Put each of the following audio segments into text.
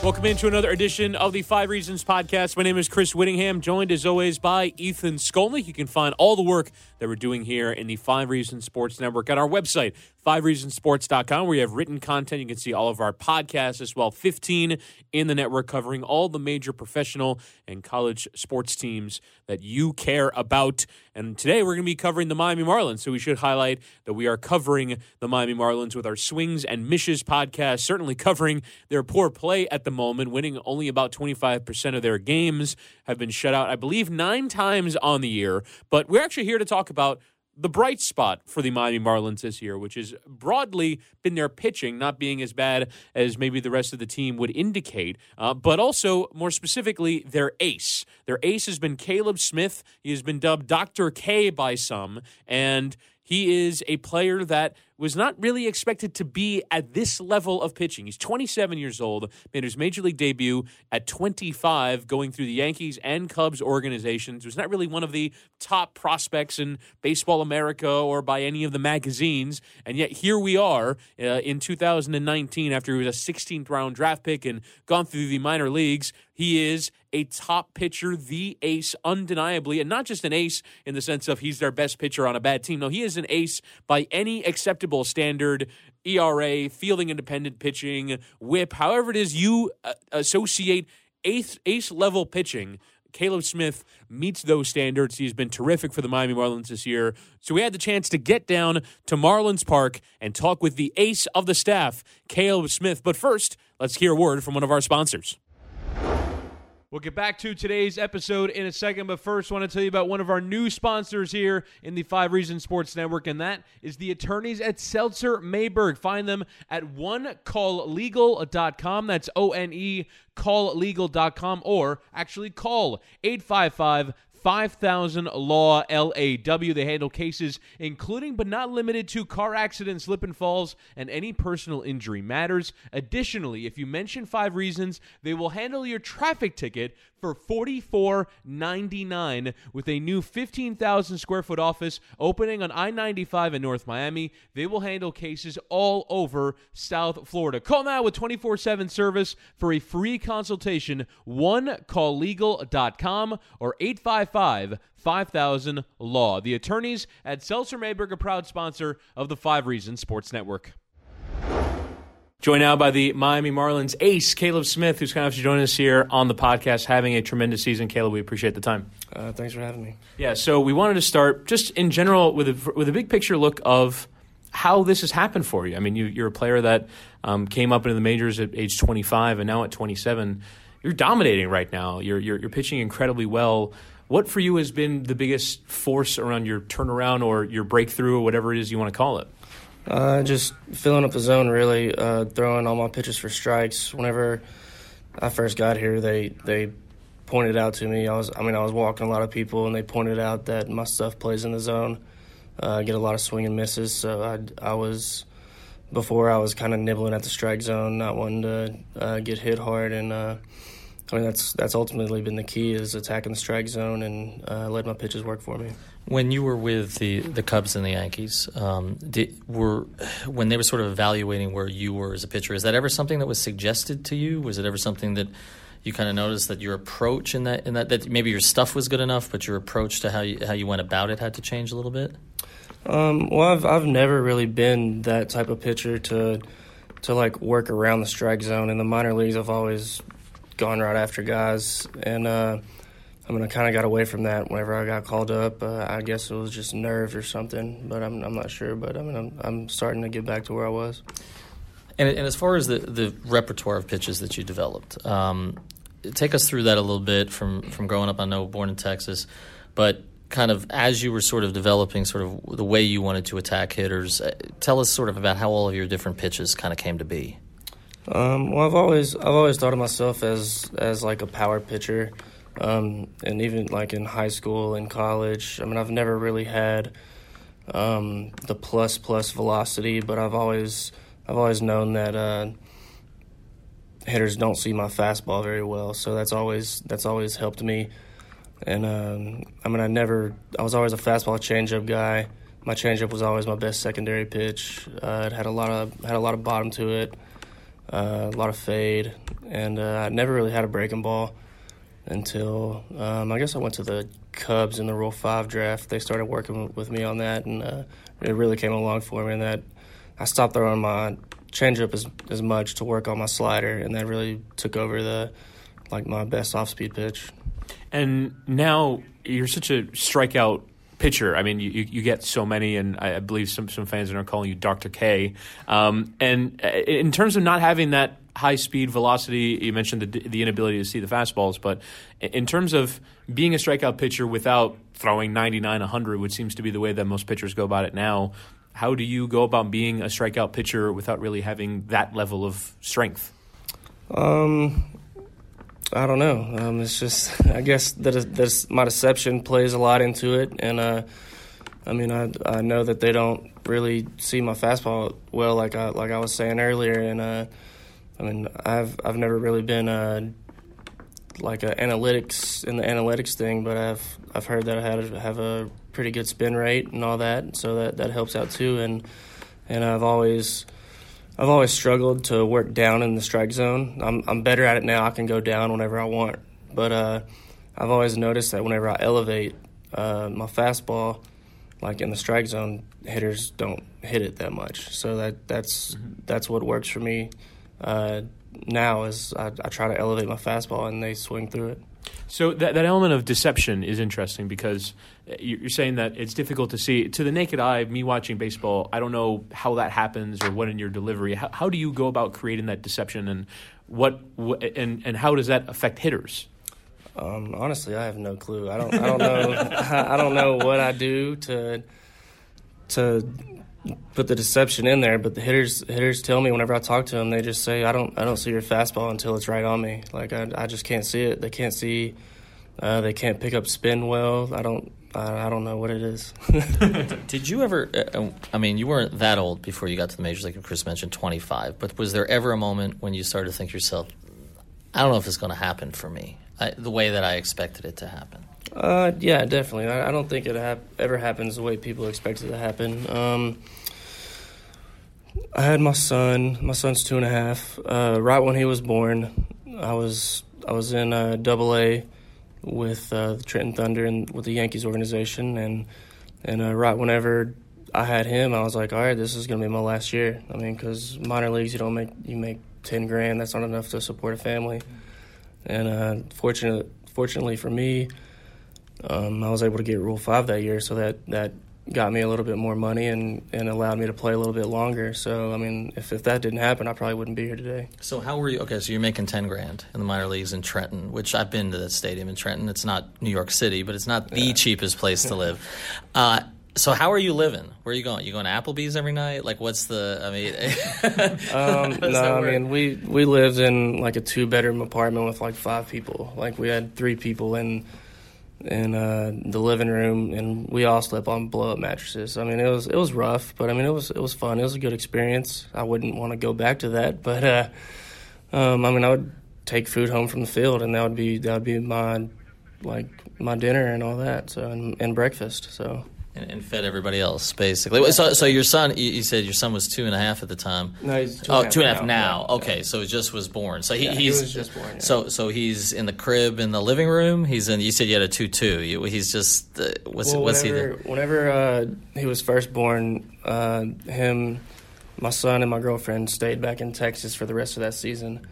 Welcome into another edition of the Five Reasons Podcast. My name is Chris Whittingham, joined as always by Ethan Skolnick. You can find all the work that we're doing here in the Five Reasons Sports Network at our website, fivereasonsports.com, where you have written content. You can see all of our podcasts as well, 15 in the network covering all the major professional and college sports teams that you care about. And today we're going to be covering the Miami Marlins. So we should highlight that we are covering the Miami Marlins with our Swings and Mishes podcast, certainly covering their poor play at the moment, winning only about 25% of their games, have been shut out, I believe, nine times on the year. But we're actually here to talk about the bright spot for the Miami Marlins this year, which has broadly been their pitching, not being as bad as maybe the rest of the team would indicate, uh, but also more specifically their ace. Their ace has been Caleb Smith. He has been dubbed Dr. K by some, and he is a player that was not really expected to be at this level of pitching. He's 27 years old, made his major league debut at 25, going through the Yankees and Cubs organizations. Was not really one of the top prospects in Baseball America or by any of the magazines, and yet here we are uh, in 2019 after he was a 16th round draft pick and gone through the minor leagues. He is a top pitcher, the ace, undeniably, and not just an ace in the sense of he's their best pitcher on a bad team. No, he is an ace by any acceptable standard. ERA, fielding independent pitching, whip, however it is you uh, associate ace, ace level pitching. Caleb Smith meets those standards. He's been terrific for the Miami Marlins this year. So we had the chance to get down to Marlins Park and talk with the ace of the staff, Caleb Smith. But first, let's hear a word from one of our sponsors. We'll get back to today's episode in a second, but first, I want to tell you about one of our new sponsors here in the Five Reasons Sports Network, and that is the attorneys at Seltzer Mayberg. Find them at onecalllegal.com. That's O N E calllegal.com, or actually call 855 5000 Law LAW. They handle cases including but not limited to car accidents, slip and falls, and any personal injury matters. Additionally, if you mention five reasons, they will handle your traffic ticket for $44.99 with a new 15,000 square foot office opening on I 95 in North Miami. They will handle cases all over South Florida. Call now with 24 7 service for a free consultation. One OneCallLegal.com or 855 5000 Law. The attorneys at Seltzer Mayberg, a proud sponsor of the Five Reasons Sports Network. Joined now by the Miami Marlins ace, Caleb Smith, who's kind of joining us here on the podcast, having a tremendous season. Caleb, we appreciate the time. Uh, thanks for having me. Yeah, so we wanted to start just in general with a, with a big picture look of how this has happened for you. I mean, you, are a player that um, came up into the majors at age 25 and now at 27. You're dominating right now. You're, you're, you're pitching incredibly well. What for you has been the biggest force around your turnaround or your breakthrough or whatever it is you want to call it? Uh, just filling up the zone, really, uh, throwing all my pitches for strikes. Whenever I first got here, they they pointed out to me. I was, I mean, I was walking a lot of people, and they pointed out that my stuff plays in the zone. Uh, get a lot of swing and misses, so I, I was before I was kind of nibbling at the strike zone, not wanting to uh, get hit hard, and uh, I mean that's that's ultimately been the key is attacking the strike zone and uh, let my pitches work for me. When you were with the, the Cubs and the Yankees, um, did, were when they were sort of evaluating where you were as a pitcher, is that ever something that was suggested to you? Was it ever something that you kind of noticed that your approach in that in that that maybe your stuff was good enough, but your approach to how you how you went about it had to change a little bit? Um, well, I've I've never really been that type of pitcher to to like work around the strike zone. In the minor leagues, I've always gone right after guys, and uh, I mean, I kind of got away from that whenever I got called up. Uh, I guess it was just nerves or something, but I'm I'm not sure. But I mean, I'm I'm starting to get back to where I was. And, and as far as the, the repertoire of pitches that you developed, um, take us through that a little bit from, from growing up. I know born in Texas, but kind of as you were sort of developing sort of the way you wanted to attack hitters, uh, tell us sort of about how all of your different pitches kind of came to be. Um, well, I've always I've always thought of myself as as like a power pitcher, um, and even like in high school and college. I mean, I've never really had um, the plus plus velocity, but I've always I've always known that uh, hitters don't see my fastball very well, so that's always that's always helped me. And um, I mean, I never I was always a fastball changeup guy. My changeup was always my best secondary pitch. Uh, it had a lot of had a lot of bottom to it uh, a lot of fade, and uh, I never really had a breaking ball until um, I guess I went to the Cubs in the Rule Five draft. They started working with me on that, and uh, it really came along for me. And that I stopped throwing my changeup as as much to work on my slider, and that really took over the like my best off speed pitch. And now you're such a strikeout pitcher. I mean, you, you get so many, and I believe some, some fans are calling you Dr. K. Um, and uh, in terms of not having that high speed velocity, you mentioned the, the inability to see the fastballs, but in terms of being a strikeout pitcher without throwing 99, 100, which seems to be the way that most pitchers go about it now, how do you go about being a strikeout pitcher without really having that level of strength? Um, I don't know. Um, it's just I guess that that my deception plays a lot into it, and uh, I mean I I know that they don't really see my fastball well, like I like I was saying earlier, and uh, I mean I've I've never really been uh, like a analytics in the analytics thing, but I've I've heard that I had have a pretty good spin rate and all that, so that that helps out too, and and I've always I've always struggled to work down in the strike zone. I'm I'm better at it now. I can go down whenever I want, but uh, I've always noticed that whenever I elevate uh, my fastball, like in the strike zone, hitters don't hit it that much. So that that's mm-hmm. that's what works for me uh, now. Is I, I try to elevate my fastball and they swing through it. So that, that element of deception is interesting because you're saying that it's difficult to see to the naked eye. Me watching baseball, I don't know how that happens or what in your delivery. How, how do you go about creating that deception, and what and and how does that affect hitters? Um, honestly, I have no clue. I don't. I don't know. I don't know what I do to to put the deception in there. But the hitters hitters tell me whenever I talk to them, they just say, "I don't I don't see your fastball until it's right on me. Like I I just can't see it. They can't see. Uh, they can't pick up spin well. I don't. I, I don't know what it is. Did you ever? Uh, uh, I mean, you weren't that old before you got to the majors, like Chris mentioned, twenty five. But was there ever a moment when you started to think to yourself, "I don't know if it's going to happen for me I, the way that I expected it to happen"? Uh, yeah, definitely. I, I don't think it hap- ever happens the way people expect it to happen. Um, I had my son. My son's two and a half. Uh, right when he was born, I was I was in uh, Double A with uh, the Trenton Thunder and with the Yankees organization, and and uh, right whenever I had him, I was like, all right, this is gonna be my last year. I mean, because minor leagues, you don't make you make ten grand. That's not enough to support a family. And uh, fortunately, fortunately for me, um, I was able to get Rule Five that year, so that that got me a little bit more money and, and allowed me to play a little bit longer. So, I mean, if, if that didn't happen, I probably wouldn't be here today. So, how were you? Okay, so you're making 10 grand in the minor leagues in Trenton, which I've been to that stadium in Trenton. It's not New York City, but it's not the yeah. cheapest place to live. Uh, so how are you living? Where are you going? You going to Applebee's every night? Like, what's the? I mean, um, no, I mean we we lived in like a two bedroom apartment with like five people. Like we had three people in in uh, the living room, and we all slept on blow up mattresses. I mean, it was it was rough, but I mean, it was it was fun. It was a good experience. I wouldn't want to go back to that, but uh, um, I mean, I would take food home from the field, and that would be that would be my like my dinner and all that. So and, and breakfast. So and, and, fed everybody else, basically. So, so your son, you, you, said your son was two and a half at the time. No, he's two oh, and two and a half now. now. Okay, so he just was born. So he, yeah, he's he was just born. Yeah. So, so he's in the crib in the living room. He's in. You said you had a two-two. He's just. Uh, what's well, what's whenever, he? Whenever uh, he was first born, uh, him, my son, and my girlfriend stayed back in Texas for the rest of that season.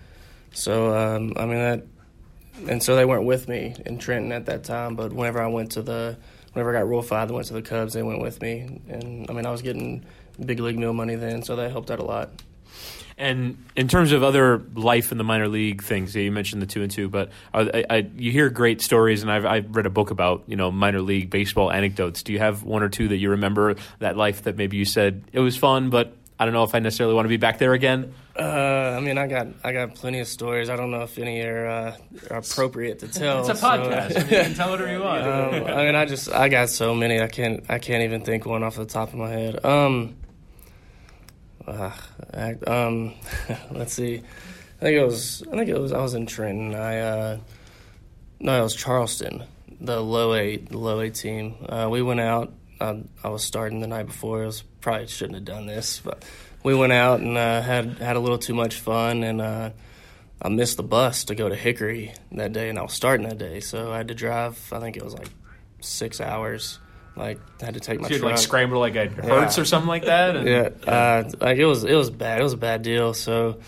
So um, I mean that, and so they weren't with me in Trenton at that time. But whenever I went to the whenever I got Rule Five, they went to the Cubs. They went with me, and I mean I was getting big league meal money then, so that helped out a lot. And in terms of other life in the minor league things, you mentioned the two and two, but I, I, you hear great stories, and I've, I've read a book about you know minor league baseball anecdotes. Do you have one or two that you remember that life that maybe you said it was fun, but I don't know if I necessarily want to be back there again? Uh, I mean, I got I got plenty of stories. I don't know if any are, uh, are appropriate to tell. it's a podcast. So, I mean, you can tell whatever you want. Um, I mean, I just I got so many. I can't I can't even think one off the top of my head. Um, uh, um, let's see. I think it was. I think it was. I was in Trenton. I uh, no, it was Charleston, the low A, the low A team. Uh, we went out. I, I was starting the night before. I was probably shouldn't have done this, but we went out and uh, had had a little too much fun, and uh, I missed the bus to go to Hickory that day, and I was starting that day, so I had to drive. I think it was like six hours like I had to take my. So you truck. like scramble like a Hertz Yeah. or something like that. And, Yeah, uh, like it was it was bad. It was a bad deal. So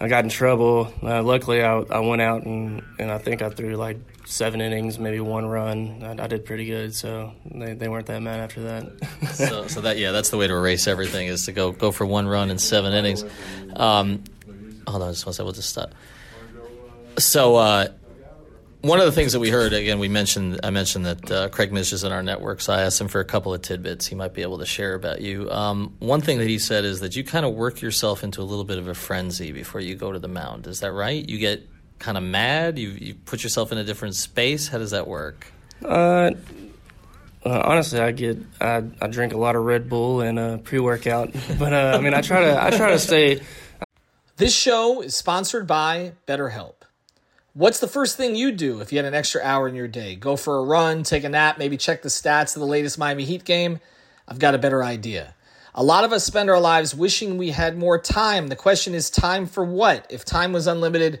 I got in trouble. Uh, luckily, I, I went out and, and I think I threw like seven innings, maybe one run. I, I did pretty good. So they, they weren't that mad after that. so, so that yeah, that's the way to erase everything is to go go for one run in seven innings. Um, hold on, just one second. We'll just stop. So uh, one of the things that we heard again, we mentioned I mentioned that uh, Craig Mish is in our network, so I asked him for a couple of tidbits he might be able to share about you. Um, one thing that he said is that you kind of work yourself into a little bit of a frenzy before you go to the mound. Is that right? You get kind of mad. You you put yourself in a different space. How does that work? uh, uh, honestly, I get I, I drink a lot of Red Bull and uh, pre workout, but uh, I mean I try to I try to stay This show is sponsored by BetterHelp. What's the first thing you do if you had an extra hour in your day? Go for a run, take a nap, maybe check the stats of the latest Miami Heat game? I've got a better idea. A lot of us spend our lives wishing we had more time. The question is time for what? If time was unlimited,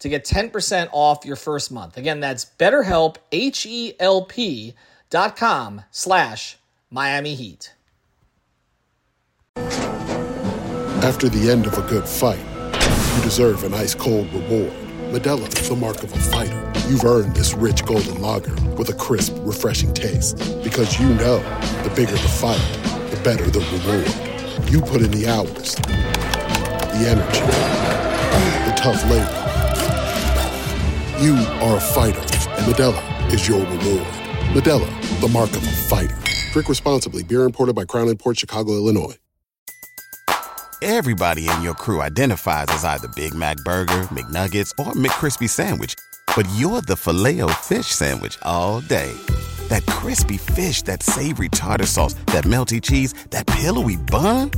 to get 10% off your first month. Again, that's betterhelp, H-E-L-P dot com slash Miami Heat. After the end of a good fight, you deserve an ice cold reward. Modelo is the mark of a fighter. You've earned this rich golden lager with a crisp, refreshing taste. Because you know the bigger the fight, the better the reward. You put in the hours, the energy, the tough labor. You are a fighter, and Modelo is your reward. Modelo, the mark of a fighter. Drink responsibly. Beer imported by Crown Imports Chicago, Illinois. Everybody in your crew identifies as either Big Mac Burger, McNuggets, or McCrispy Sandwich. But you're the filet fish Sandwich all day. That crispy fish, that savory tartar sauce, that melty cheese, that pillowy bun.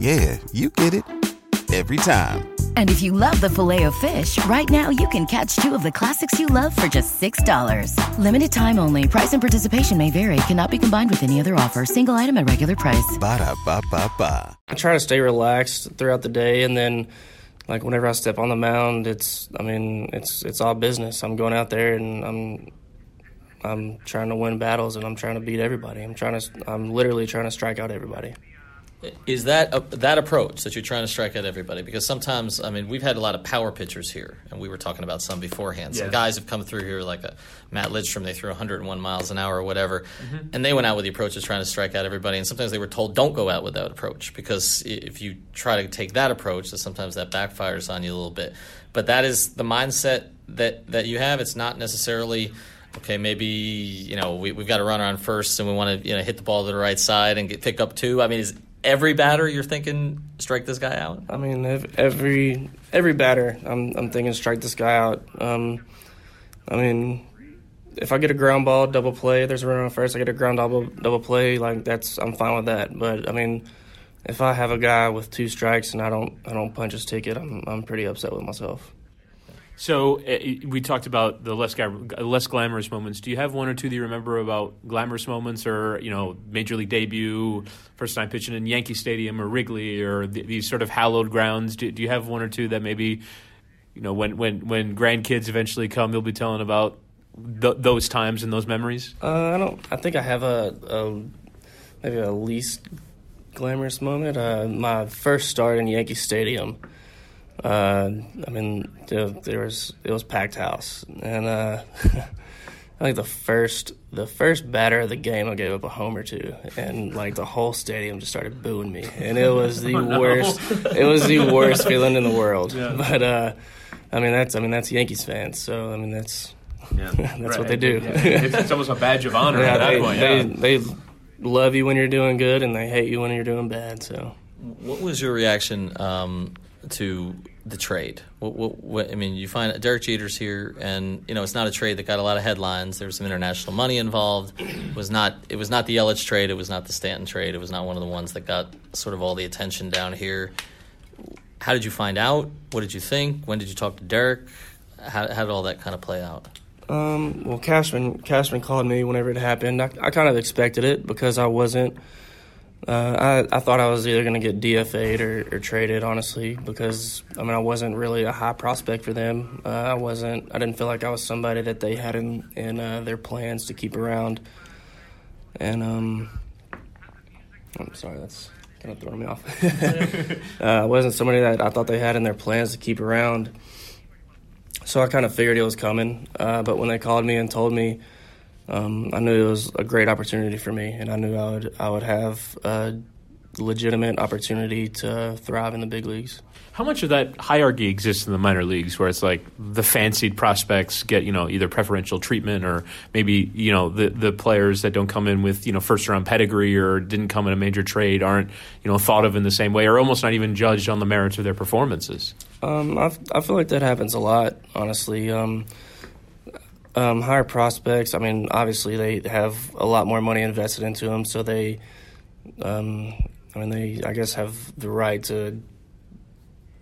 Yeah, you get it. Every time. And if you love the filet of fish, right now you can catch two of the classics you love for just $6. Limited time only. Price and participation may vary. Cannot be combined with any other offer. Single item at regular price. Ba-da-ba-ba-ba. I try to stay relaxed throughout the day, and then like whenever I step on the mound, it's I mean it's it's all business. I'm going out there and I'm I'm trying to win battles and I'm trying to beat everybody. I'm trying to I'm literally trying to strike out everybody. Is that a, that approach that you're trying to strike at everybody? Because sometimes, I mean, we've had a lot of power pitchers here, and we were talking about some beforehand. Some Yeah. guys have come through here, like a Matt Lindstrom, they threw 101 miles an hour or whatever, mm-hmm. and they went out with the approach of trying to strike out everybody. And sometimes they were told, "Don't go out with that approach," because if you try to take that approach, then sometimes that backfires on you a little bit. But that is the mindset that that you have. It's not necessarily. Okay, maybe you know we, we've got a runner on first, and we want to you know hit the ball to the right side and get pick up two. I mean, is every batter you're thinking strike this guy out? I mean ev- every every batter I'm I'm thinking strike this guy out. Um, I mean if I get a ground ball double play, there's a runner on first. I get a ground double double play, like that's I'm fine with that. But I mean if I have a guy with two strikes and I don't I don't punch his ticket, I'm I'm pretty upset with myself. So uh, we talked about the less less glamorous moments. Do you have one or two that you remember about glamorous moments, or you know, major league debut, first time pitching in Yankee Stadium or Wrigley, or th- these sort of hallowed grounds? Do, do, you have one or two that maybe, you know, when when when grandkids eventually come, you'll be telling about th- those times and those memories? Uh, I don't. I think I have a, a maybe a least glamorous moment. Uh, my first start in Yankee Stadium. Uh, I mean, there, there, was it was packed house, and uh, I think the first the first batter of the game, I gave up a home or two, and like the whole stadium just started booing me, and it was the oh, no. worst. It was the worst feeling in the world. Yeah. But uh, I mean, that's I mean that's Yankees fans, so I mean that's yeah. that's right. what they do. Yeah. It's, it's, almost a badge of honor yeah, at that they, point. They, they love you when you're doing good, and they hate you when you're doing bad. So, what was your reaction um, to the trade? What, what, what, I mean, you find Derek Jeter's here, and you know it's not a trade that got a lot of headlines. There was some international money involved. It was not it was not the Yelich trade. It was not the Stanton trade. It was not one of the ones that got sort of all the attention down here. How did you find out? What did you think? When did you talk to Derek? How, how did all that kind of play out? Um, well, Cashman Cashman called me whenever it happened. I, I kind of expected it because I wasn't uh, I, I thought I was either going to get DFA'd or, or, traded, honestly, because I mean I wasn't really a high prospect for them. Uh, I wasn't. I didn't feel like I was somebody that they had in in uh, their plans to keep around. And um, I'm sorry, that's kind of throwing me off. Uh, I wasn't somebody that I thought they had in their plans to keep around. So I kind of figured it was coming. Uh, but when they called me and told me um, I knew it was a great opportunity for me, and I knew I would I would have a legitimate opportunity to thrive in the big leagues. How much of that hierarchy exists in the minor leagues, where it's like the fancied prospects get you know either preferential treatment, or maybe you know the the players that don't come in with you know first round pedigree or didn't come in a major trade aren't you know thought of in the same way, or almost not even judged on the merits of their performances. Um, I I feel like that happens a lot, honestly. Um, um, higher prospects. I mean, obviously they have a lot more money invested into them, so they, um, I mean, they I guess have the right to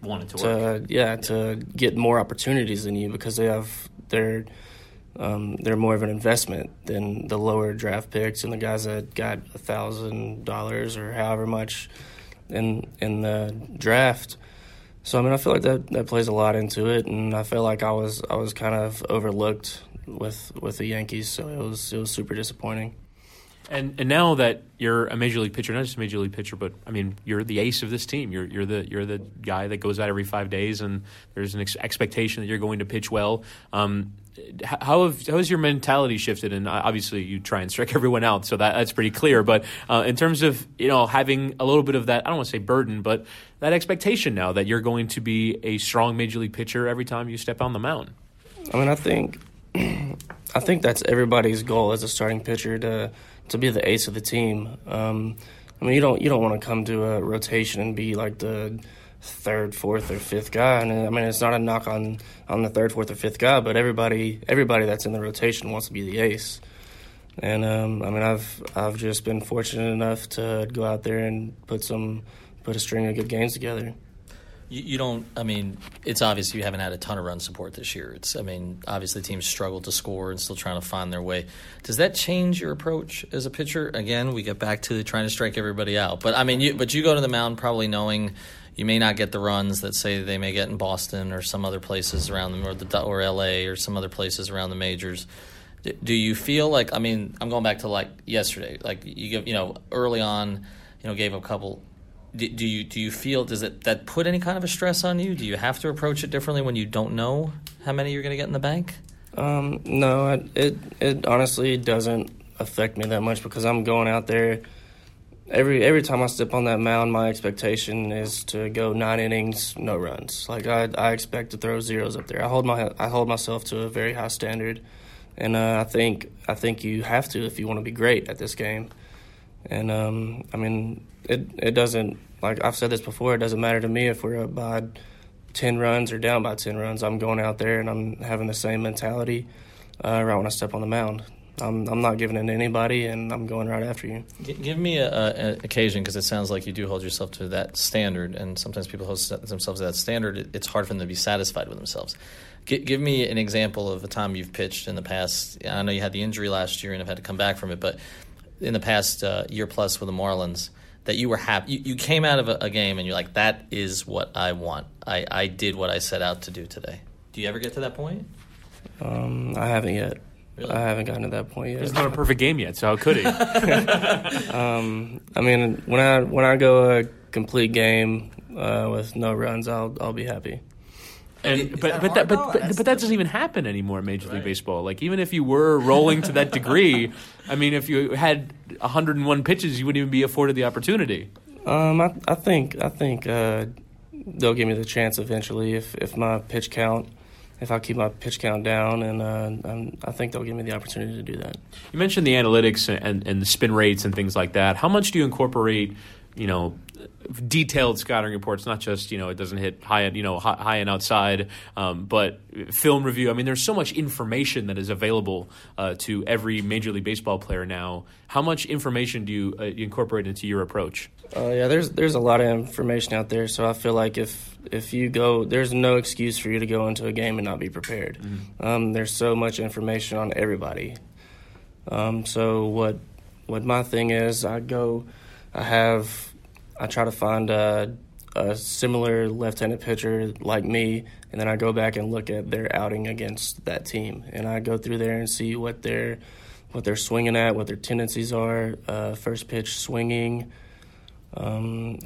want to, to yeah to get more opportunities than you because they have their um, they're more of an investment than the lower draft picks and the guys that got a thousand dollars or however much in in the draft. So I mean, I feel like that that plays a lot into it, and I feel like I was I was kind of overlooked with with the Yankees, so it was it was super disappointing. And and now that you're a major league pitcher, not just a major league pitcher, but I mean you're the ace of this team. You're you're the you're the guy that goes out every five days, and there's an ex- expectation that you're going to pitch well. Um, how have how has your mentality shifted? And obviously, you try and strike everyone out, so that that's pretty clear. But uh, in terms of you know having a little bit of that, I don't want to say burden, but that expectation now that you're going to be a strong major league pitcher every time you step on the mound. I mean, I think I think that's everybody's goal as a starting pitcher to to be the ace of the team. Um, I mean, you don't you don't want to come to a rotation and be like the third, fourth, or fifth guy. And I mean, it's not a knock on on the third, fourth, or fifth guy, but everybody everybody that's in the rotation wants to be the ace. And um, I mean, I've I've just been fortunate enough to go out there and put some put a string of good games together. You, you, don't. I mean, it's obvious you haven't had a ton of run support this year. It's. I mean, obviously teams struggle to score and still trying to find their way. Does that change your approach as a pitcher? Again, we get back to trying to strike everybody out. But I mean, you, but you go to the mound probably knowing you may not get the runs that say they may get in Boston or some other places around them, or the or L.A. or some other places around the majors. Do you feel like? I mean, I'm going back to like yesterday. Like you give, you know, early on, you know, gave a couple do, do you do you feel does it that put any kind of a stress on you? Do you have to approach it differently when you don't know how many you're going to get in the bank? Um, no, it, it it honestly doesn't affect me that much because I'm going out there every every time I step on that mound, my expectation is to go nine innings, no runs. Like I I expect to throw zeros up there. I hold my I hold myself to a very high standard, and uh, I think I think you have to if you want to be great at this game. And um, I mean, it it doesn't like I've said this before. It doesn't matter to me if we're up by ten runs or down by ten runs. I'm going out there and I'm having the same mentality uh, right when I step on the mound. I'm I'm not giving it to anybody, and I'm going right after you. Give me an occasion because it sounds like you do hold yourself to that standard, and sometimes people hold themselves to that standard. It, it's hard for them to be satisfied with themselves. G- give me an example of a time you've pitched in the past. I know you had the injury last year and have had to come back from it, but in the past uh, year plus with the Marlins, that you were happy. You, you came out of a, a, game and you're like, "That is what I want. I, I did what I set out to do today." Do you ever get to that point? Um, I haven't yet. Really? I haven't gotten to that point yet. It's not a perfect game yet, so how could he? um, I mean, when I when I go a complete game uh, with no runs, I'll I'll be happy. And but but that, but, but, but that doesn't even happen anymore in Major League. Baseball. Like even if you were rolling to that degree, I mean, if you had 101 pitches, you wouldn't even be afforded the opportunity. Um, I, I think I think uh, they'll give me the chance eventually if if my pitch count if I keep my pitch count down, and uh, I think they'll give me the opportunity to do that. You mentioned the analytics and, and the spin rates and things like that. How much do you incorporate, you know, detailed scouting reports, not just you know it doesn't hit high end, you know high, high and outside, um, but film review. I mean, there's so much information that is available uh, to every Major League Baseball player now. How much information do you uh, incorporate into your approach? Uh, yeah, there's there's a lot of information out there, so I feel like if if you go, there's no excuse for you to go into a game and not be prepared. Mm-hmm. Um, there's so much information on everybody. Um, so what what my thing is, I go, I have I try to find a, a similar left-handed pitcher like me, and then I go back and look at their outing against that team, and I go through there and see what they're what they're swinging at, what their tendencies are, uh, first pitch swinging, um,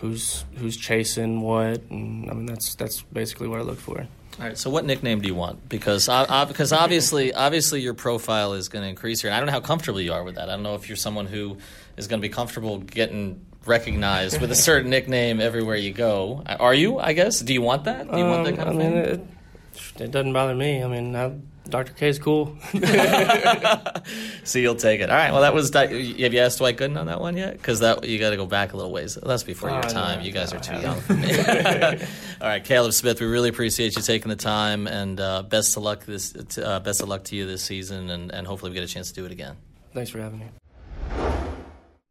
who's who's chasing what, and I mean that's that's basically what I look for. All right. So, what nickname do you want? Because uh, because obviously obviously your profile is going to increase here. And I don't know how comfortable you are with that. I don't know if you're someone who is going to be comfortable getting recognized with a certain nickname everywhere you go. Are you? I guess. Do you want that? Do you um, want that kind um, I mean, it, it, doesn't bother me. I mean, I, Dr. K is cool. so you'll take it. All right. Well, that was. Have you asked Dwight Gooden on that one yet? Because that you got to go back a little ways. That's before oh, your time. you guys are too young. For me. All right, Caleb Smith. We really appreciate you taking the time, and uh, best of luck this. Uh, best of luck to you this season, and, and hopefully we get a chance to do it again. Thanks for having me.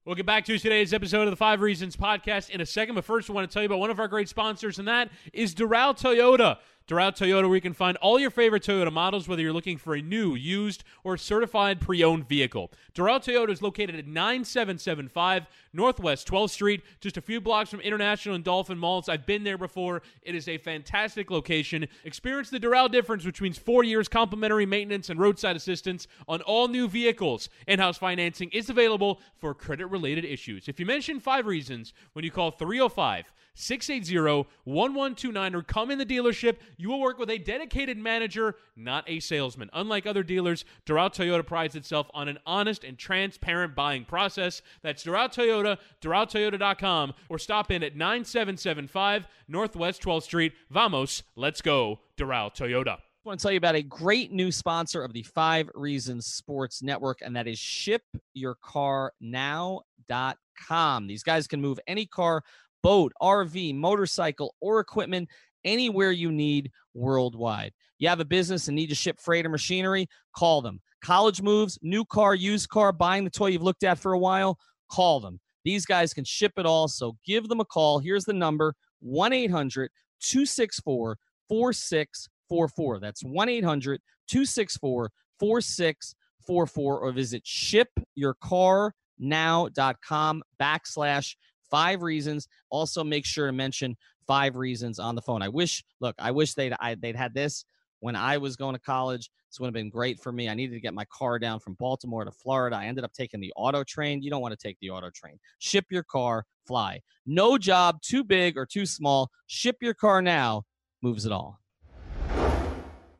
We'll get back to today's episode of the Five Reasons podcast in a second, but first I want to tell you about one of our great sponsors, and that is Doral Toyota. Doral Toyota, where you can find all your favorite Toyota models, whether you're looking for a new, used, or certified pre owned vehicle. Doral Toyota is located at 9775 Northwest 12th Street, just a few blocks from International and Dolphin Malls. I've been there before. It is a fantastic location. Experience the Doral difference, which means four years complimentary maintenance and roadside assistance on all new vehicles. In house financing is available for credit related issues. If you mention five reasons when you call 305 680 1129 or come in the dealership. You will work with a dedicated manager, not a salesman. Unlike other dealers, Doral Toyota prides itself on an honest and transparent buying process. That's Doral Toyota, DoralToyota.com, or stop in at 9775 Northwest 12th Street. Vamos, let's go, Doral Toyota. I want to tell you about a great new sponsor of the Five Reasons Sports Network, and that is ShipYourCarNow.com. These guys can move any car boat, RV, motorcycle, or equipment anywhere you need worldwide. You have a business and need to ship freight or machinery? Call them. College moves, new car, used car, buying the toy you've looked at for a while? Call them. These guys can ship it all, so give them a call. Here's the number 1 800 264 4644. That's 1 800 264 4644 or visit shipyourcarnow.com backslash five reasons. Also, make sure to mention five reasons on the phone. I wish, look, I wish they'd I, they'd had this when I was going to college. This would have been great for me. I needed to get my car down from Baltimore to Florida. I ended up taking the auto train. You don't want to take the auto train. Ship your car, fly. No job too big or too small. Ship your car now moves it all.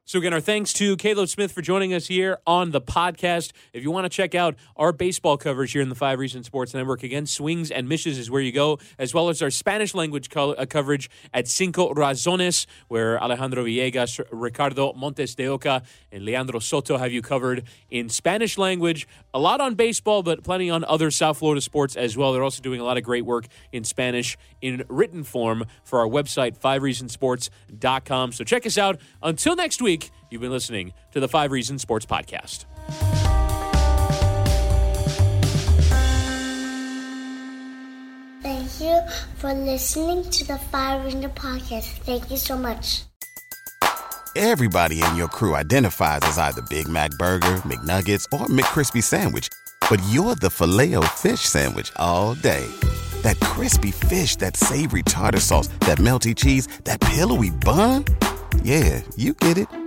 So, again, our thanks to Caleb Smith for joining us here on the podcast. If you want to check out our baseball coverage here in the Five Reasons Sports Network, again, Swings and Misses is where you go, as well as our Spanish language co- uh, coverage at Cinco Razones, where Alejandro Villegas, Ricardo Montes de Oca, and Leandro Soto have you covered in Spanish language. A lot on baseball, but plenty on other South Florida sports as well. They're also doing a lot of great work in Spanish in written form for our website, fivereasonsports.com. So, check us out. Until next week, week. You've been listening to the Five Reasons Sports Podcast. Thank you for listening to the Five Reasons Podcast. Thank you so much. Everybody in your crew identifies as either Big Mac Burger, McNuggets, or McCrispy Sandwich, but you're the filet fish Sandwich all day that crispy fish, that savory tartar sauce, that melty cheese, that pillowy bun. Yeah, you get it